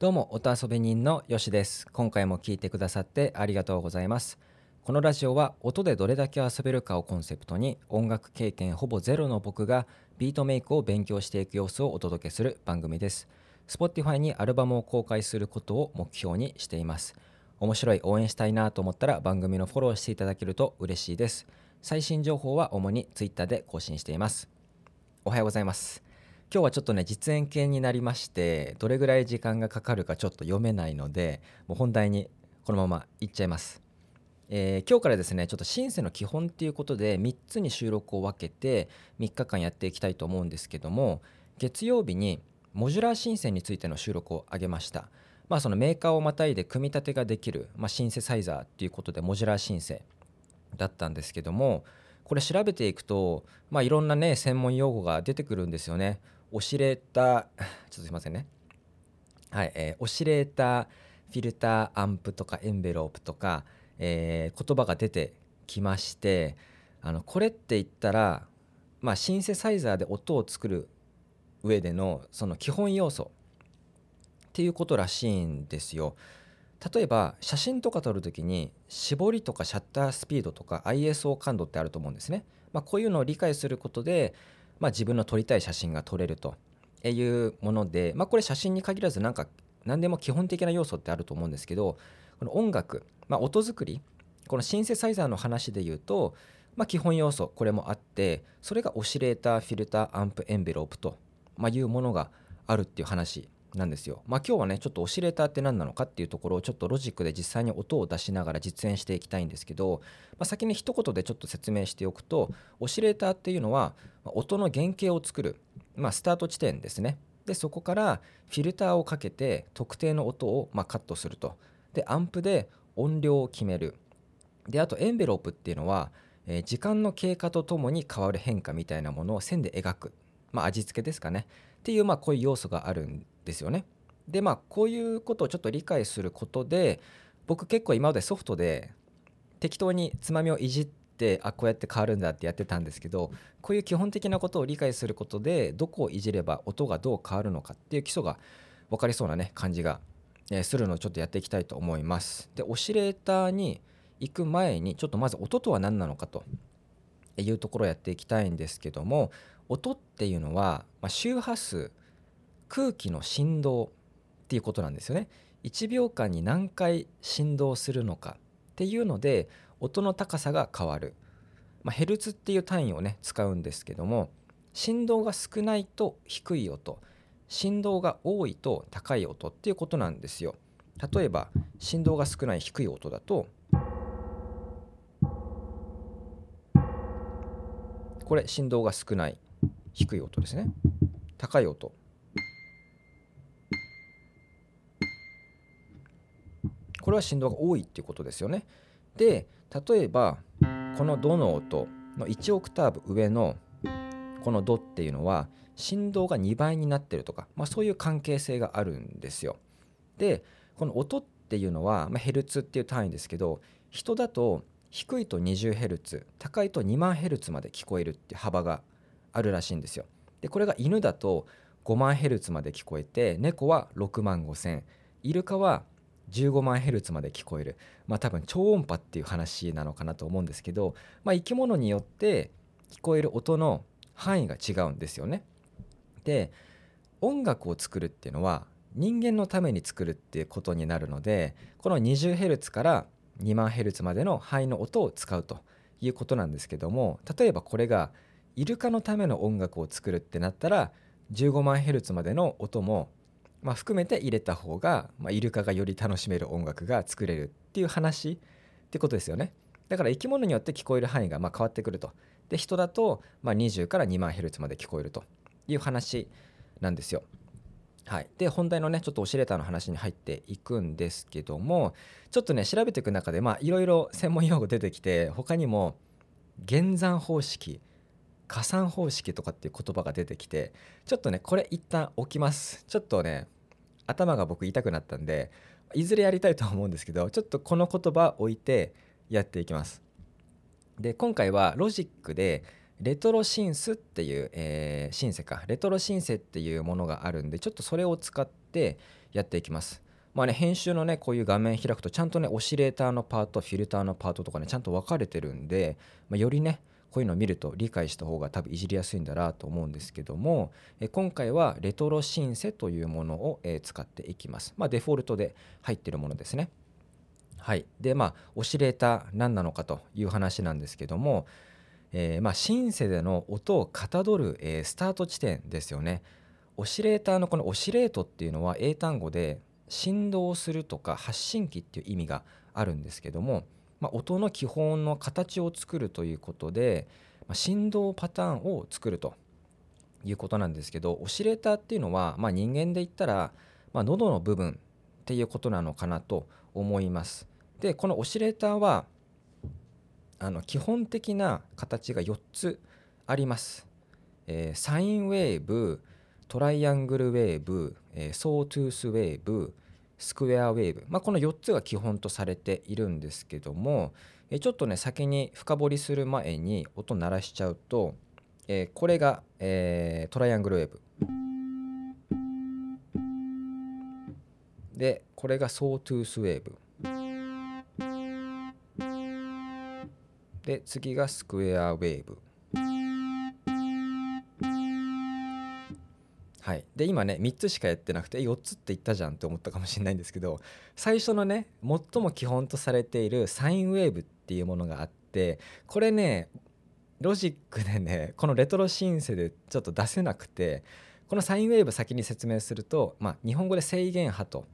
どうも音遊び人のよしです。今回も聞いてくださってありがとうございます。このラジオは音でどれだけ遊べるかをコンセプトに音楽経験ほぼゼロの僕がビートメイクを勉強していく様子をお届けする番組です。Spotify にアルバムを公開することを目標にしています。面白い応援したいなと思ったら番組のフォローしていただけると嬉しいです。最新情報は主に Twitter で更新しています。おはようございます。今日はちょっとね実演系になりましてどれぐらい時間がかかるかちょっと読めないのでもう本題にこのままいっちゃいます。えー、今日からですねちょっとシンセの基本っていうことで3つに収録を分けて3日間やっていきたいと思うんですけども月曜日にモジュラーシンセについての収録を上げました。まあそのメーカーをまたいで組み立てができる、まあ、シンセサイザーっていうことでモジュラーシンセだったんですけどもこれ調べていくと、まあ、いろんなね専門用語が出てくるんですよね。オシレーターちょっとすいませんねはい、えー、オシレーターフィルターアンプとかエンベロープとか、えー、言葉が出てきましてあのこれって言ったら、まあ、シンセサイザーで音を作る上でのその基本要素っていうことらしいんですよ。例えば写真とか撮る時に絞りとかシャッタースピードとか ISO 感度ってあると思うんですね。まあ、こういうのを理解することで、まあ、自分の撮りたい写真が撮れるというもので、まあ、これ写真に限らずなんか何でも基本的な要素ってあると思うんですけどこの音楽、まあ、音作りこのシンセサイザーの話で言うと、まあ、基本要素これもあってそれがオシレーターフィルターアンプエンベロープと、まいうものがあるっていう話なんですよ。まあ、今日はねちょっとオシレーターって何なのかっていうところをちょっとロジックで実際に音を出しながら実演していきたいんですけど、まあ、先に一言でちょっと説明しておくとオシレーターっていうのは音の原型を作る、まあ、スタート地点ですね。でそこからフィルターをかけて特定の音をまカットすると。でアンプで音量を決める。であとエンベロープっていうのは、えー、時間の経過とともに変わる変化みたいなものを線で描く、まあ、味付けですかねっていうまあこういう要素があるんですよね。でまあこういうことをちょっと理解することで僕結構今までソフトで適当につまみをいじってあこうやって変わるんだってやってたんですけどこういう基本的なことを理解することでどこをいじれば音がどう変わるのかっていう基礎が分かりそうなね感じが、えするのをちょっとやっていきたいと思います。でオシレーターに行く前にちょっとまず音とは何なのかというところをやっていきたいんですけども音っていうのは、ま、周波数空気の振動っていうことなんですよね。1秒間に何回振動するのかっていうので音の高さが変わる、まあ、ヘルツっていう単位をね使うんですけども振動が少ないと低い音振動が多いと高い音っていうことなんですよ。例えば振動が少ない低い音だとこれ振動が少ない低い音ですね。高い音これは振動が多いっていうことですよね。で例えばこのドの音の1オクターブ上のこのドっていうのは振動が2倍になってるとか、まあ、そういう関係性があるんですよ。でこの音っていうのは、まあ、ヘルツっていう単位ですけど人だと低いと 20Hz 高いと2万ヘルツまで聞こえるっていう幅があるらしいんですよ。でこれが犬だと5万ヘルツまで聞こえて猫は6万5000イルカは15万ヘルツまで聞こえるまあ多分超音波っていう話なのかなと思うんですけど、まあ、生き物によって聞こえる音の範囲が違うんですよね。で音楽を作るっていうのは人間のために作るっていうことになるのでこの 20Hz から2万ヘルツまでの範囲の音を使うということなんですけども例えばこれがイルカのための音楽を作るってなったら15万ヘルツまでの音もまあ、含めて入れた方が、まあ、イルカがより楽しめる音楽が作れるっていう話ってことですよね。だから生き物によって聞こえる範囲がま変わってくると。で人だとま20から2万ヘルツまで聞こえるという話なんですよ。はい、で本題のねちょっとオシレーターの話に入っていくんですけどもちょっとね調べていく中でいろいろ専門用語出てきて他にも減算方式加算方式とかっていう言葉が出てきてちょっとねこれ一旦置きます。ちょっとね頭が僕痛くなったんでいずれやりたいとは思うんですけどちょっとこの言葉置いてやっていきます。で今回はロジックでレトロシンスっていう、えー、シンセか。レトロシンセっていうものがあるんでちょっとそれを使ってやっていきます。まあね、編集のねこういう画面開くとちゃんとねオシレーターのパートフィルターのパートとかねちゃんと分かれてるんで、まあ、よりねこういうのを見ると理解した方が多分いじりやすいんだなと思うんですけども、え今回はレトロシンセというものを、え使っていきます。まあ、デフォルトで入ってるものですね。はい、でまあオシレーター何なのかという話なんですけども、えー、まあシンセでの音をかたどる、えー、スタート地点ですよね。オシレーターのこのオシレートっていうのは英単語で振動するとか発信機っていう意味があるんですけども、まあ、音の基本の形を作るということで、まあ、振動パターンを作るということなんですけどオシレーターっていうのは、まあ、人間で言ったら、まあ、喉の部分っていうことなのかなと思います。でこのオシレーターはあの基本的な形が4つあります。えー、 sine wave triangle wave、えー、ソートゥースウェーブスクエアウェーブ、まあ、この4つが基本とされているんですけども、ちょっとね先に深掘りする前に音鳴らしちゃうと、え、これが、え、 triangle wave。でこれが sawtooth wave。で次が square wave。はい、で今ね3つしかやってなくて4つって言ったじゃんって思ったかもしれないんですけど最初のね最も基本とされている sine wave っていうものがあってこれねロジックでねこの Retro Synth でちょっと出せなくてこのサインウェーブ先に説明すると、まあ、日本語で制限波と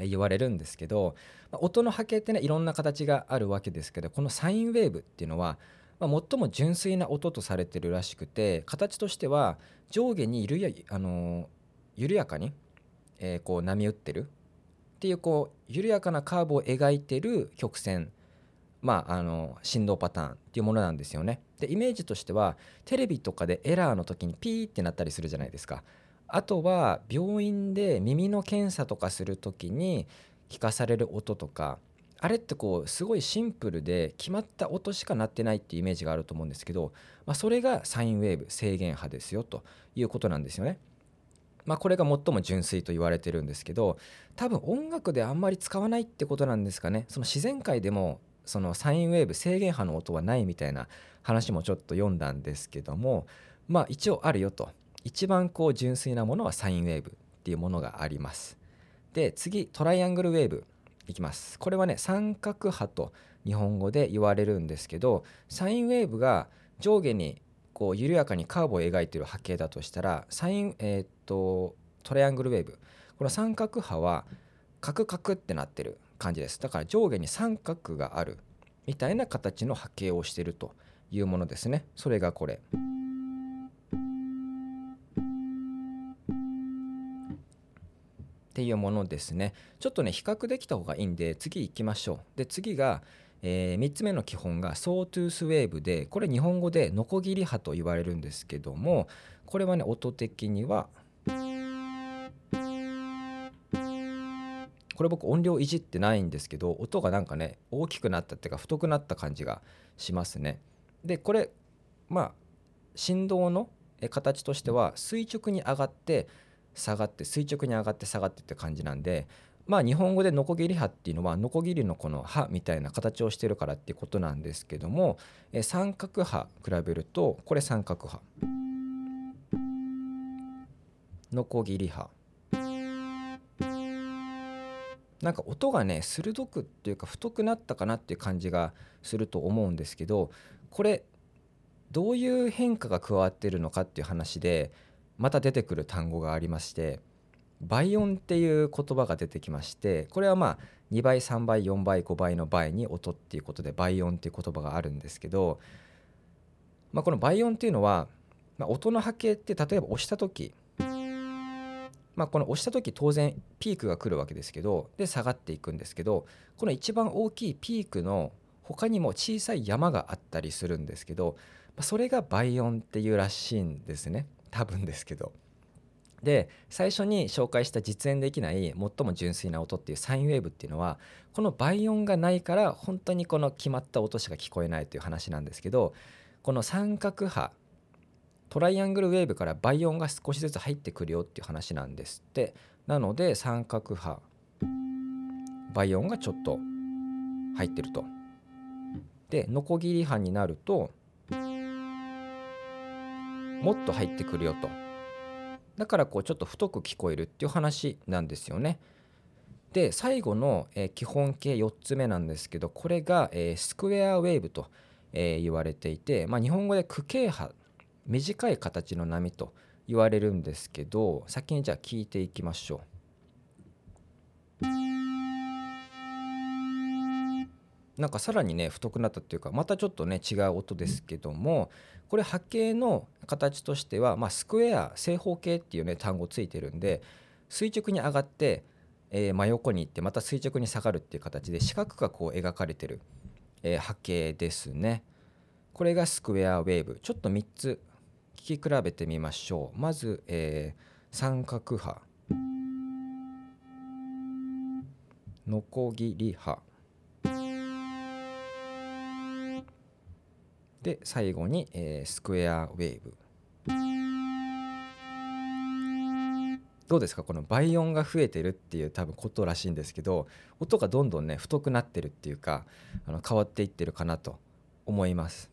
言われるんですけど音の波形ってねいろんな形があるわけですけどこのサインウェーブっていうのは、まあ、最も純粋な音とされてるらしくて形としては上下に緩やあの緩やかに、え、こう波打ってるっていうこう緩やかなカーブを描いてる曲線まあ、あの振動パターンっていうものなんですよね。でイメージとしてはテレビとかでエラーの時にピーってなったりするじゃないですか。あとは病院で耳の検査とかする時に聞かされる音とかあれってこうすごいシンプルで決まった音しか鳴ってないっていうイメージがあると思うんですけど、まあ、それがサインウェーブ制限波ですよということなんですよね。まあ、これが最も純粋と言われてるんですけど多分音楽であんまり使わないってことなんですかね。その自然界でもそのサインウェーブ制限波の音はないみたいな話もちょっと読んだんですけどもまあ一応あるよと。一番こう純粋なものはサインウェーブっていうものがあります。で次トライアングルウェーブ。いきます。これはね三角波と日本語で言われるんですけどサインウェーブが上下にこう緩やかにカーブを描いている波形だとしたらサインえー、っとトライアングルウェーブ。この三角波はカクカクってなってる感じです。だから上下に三角があるみたいな形の波形をしてるというものですね。それがこれ。っていうものですね。ちょっとね比較できた方がいいんで次行きましょう。で次が、えー、3つ目の基本が sawtooth wave でこれ日本語でノコギリ波と言われるんですけどもこれはね音的にはこれ僕音量いじってないんですけど音がなんかね大きくなったっていうか太くなった感じがしますね。でこれまあ振動の形としては垂直に上がって下がって垂直に上がって下がってって感じなんでまあ日本語でノコギリ刃っていうのはノコギリのこの刃みたいな形をしてるからっていうことなんですけどもえ三角刃比べるとこれ三角刃ノコギリ刃なんか音がね鋭くっていうか太くなったかなっていう感じがすると思うんですけどこれどういう変化が加わってるのかっていう話でまた出てくる単語がありまして倍音っていう言葉が出てきましてこれはまあ2倍3倍4倍5倍の倍に音っていうことで倍音っていう言葉があるんですけど、まあ、この倍音っていうのは、まあ、音の波形って例えば押した時まあ、この押した時当然ピークが来るわけですけどで下がっていくんですけどこの一番大きいピークの他にも小さい山があったりするんですけどまそれが倍音っていうらしいんですね。多分ですけど。で最初に紹介した実演できない最も純粋な音っていうサインウェーブっていうのはこの倍音がないから本当にこの決まった音しか聞こえないという話なんですけどこの三角波トライアングルウェーブから倍音が少しずつ入ってくるよっていう話なんですってなので三角波倍音がちょっと入ってると。でノコギリ波になるともっと入ってくるよと。だからこうちょっと太く聞こえるっていう話なんですよね。で最後の、え、基本形4つ目なんですけどこれが、え、スクエアウェーブと、え、言われていて、まあ、日本語で区形波短い形の波と言われるんですけど先にじゃあ聞いていきましょう。なんかさらにね太くなったっていうかまたちょっとね違う音ですけどもこれ波形の形としては、まあ、スクエア正方形っていうね単語ついてるんで垂直に上がって、えー、真横に行ってまた垂直に下がるっていう形で四角がこう描かれてる、えー、波形ですね。これがスクエアウェーブ。ちょっと3つ聞き比べてみましょう。まず、えー、三角波。ノコギリ波。で最後に、えー、スクエアウェーブ。どうですか？この倍音が増えてるっていう多分ことらしいんですけど音がどんどんね太くなってるっていうかあの変わっていってるかなと思います。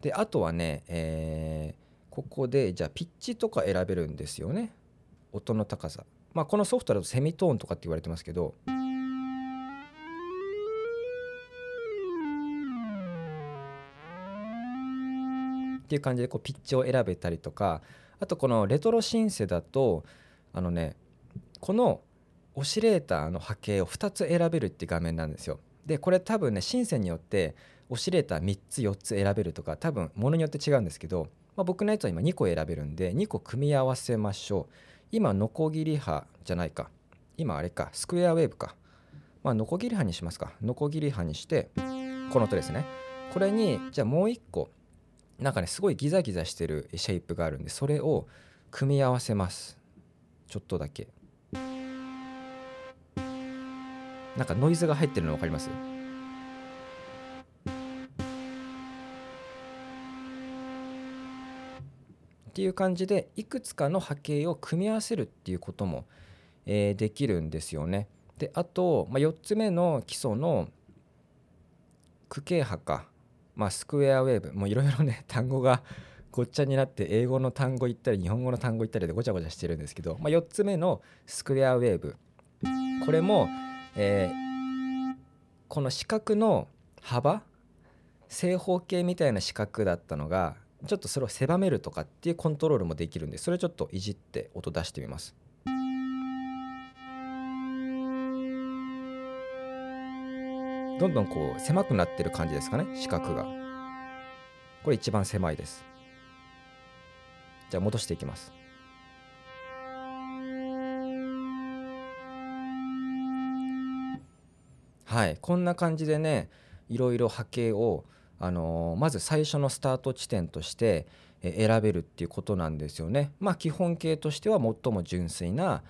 であとはね、えー、ここでじゃあピッチとか選べるんですよね？音の高さ。まあこのソフトだとセミトーンとかって言われてますけどっていう感じでこうピッチを選べたりとかあとこのレトロシンセだとあのねこのオシレーターの波形を2つ選べるって画面なんですよ。でこれ多分ねシンセによってオシレーター3つ4つ選べるとか多分ものによって違うんですけど、まあ、僕のやつは今2個選べるんで2個組み合わせましょう。今ノコギリ波じゃないか今あれかスクエアウェーブか。まあノコギリ波にしますか。ノコギリ波にしてこの音ですね。これにじゃあもう1個なんかねすごいギザギザしてるシェイプがあるんでそれを組み合わせます。ちょっとだけ。なんかノイズが入ってるの分かります？っていう感じでいくつかの波形を組み合わせるっていうことも、えー、できるんですよね。であと、まあ、4つ目の基礎の区形波か。まあ、スクエアウェーブもういろいろね 単語がごっちゃになって英語の単語言ったり日本語の単語言ったりでごちゃごちゃしてるんですけど、まあ、4つ目のスクエアウェーブこれも、えー、この四角の幅正方形みたいな四角だったのがちょっとそれを狭めるとかっていうコントロールもできるんでそれちょっといじって音出してみます。どんどんこう狭くなってる感じですかね？四角が。これ一番狭いです。じゃあ戻していきます。はい。こんな感じでねいろいろ波形を、あのー、まず最初のスタート地点として選べるっていうことなんですよね。まあ基本形としては最も純粋な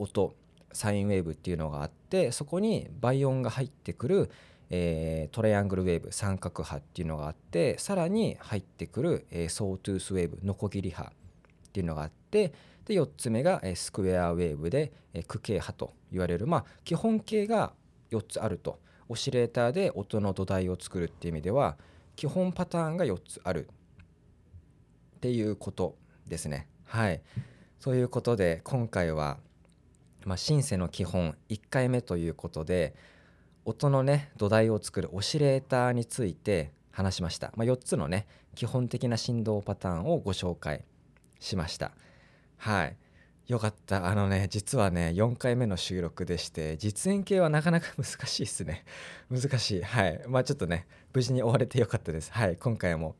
音サインウェーブっていうのがあってそこに倍音が入ってくるえー、トライアングルウェーブ三角波っていうのがあってさらに入ってくる、えー、ソートゥースウェーブノコギリ波っていうのがあってで4つ目が、えー、スクエアウェーブで、えー、区形波と言われるまあ基本形が4つあると。オシレーターで音の土台を作るっていう意味では基本パターンが4つあるっていうことですね。はい。そういうことで今回は、まあ、シンセの基本1回目ということで音のね土台を作るオシレーターについて話しました、まあ、4つのね基本的な振動パターンをご紹介しました。はい。よかった。あのね実はね4回目の収録でして実演系はなかなか難しいっすね。難しい。はい。まあちょっとね無事に終われてよかったです。はい。今回も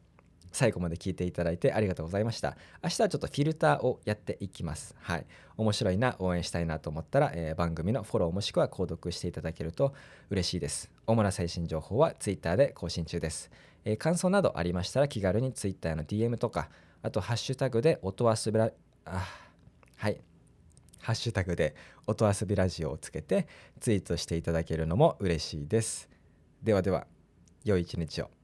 最後まで聞いていただいてありがとうございました。明日はちょっとフィルターをやっていきます。はい。面白いな応援したいなと思ったら、えー、番組のフォローもしくは購読していただけると嬉しいです。主な最新情報は Twitter で更新中です、えー、感想などありましたら気軽に Twitter の DM とかあとハッシュタグで音遊びらあはい。ハッシュタグで音遊びラジオをつけてツイートしていただけるのも嬉しいです。ではでは良い一日を。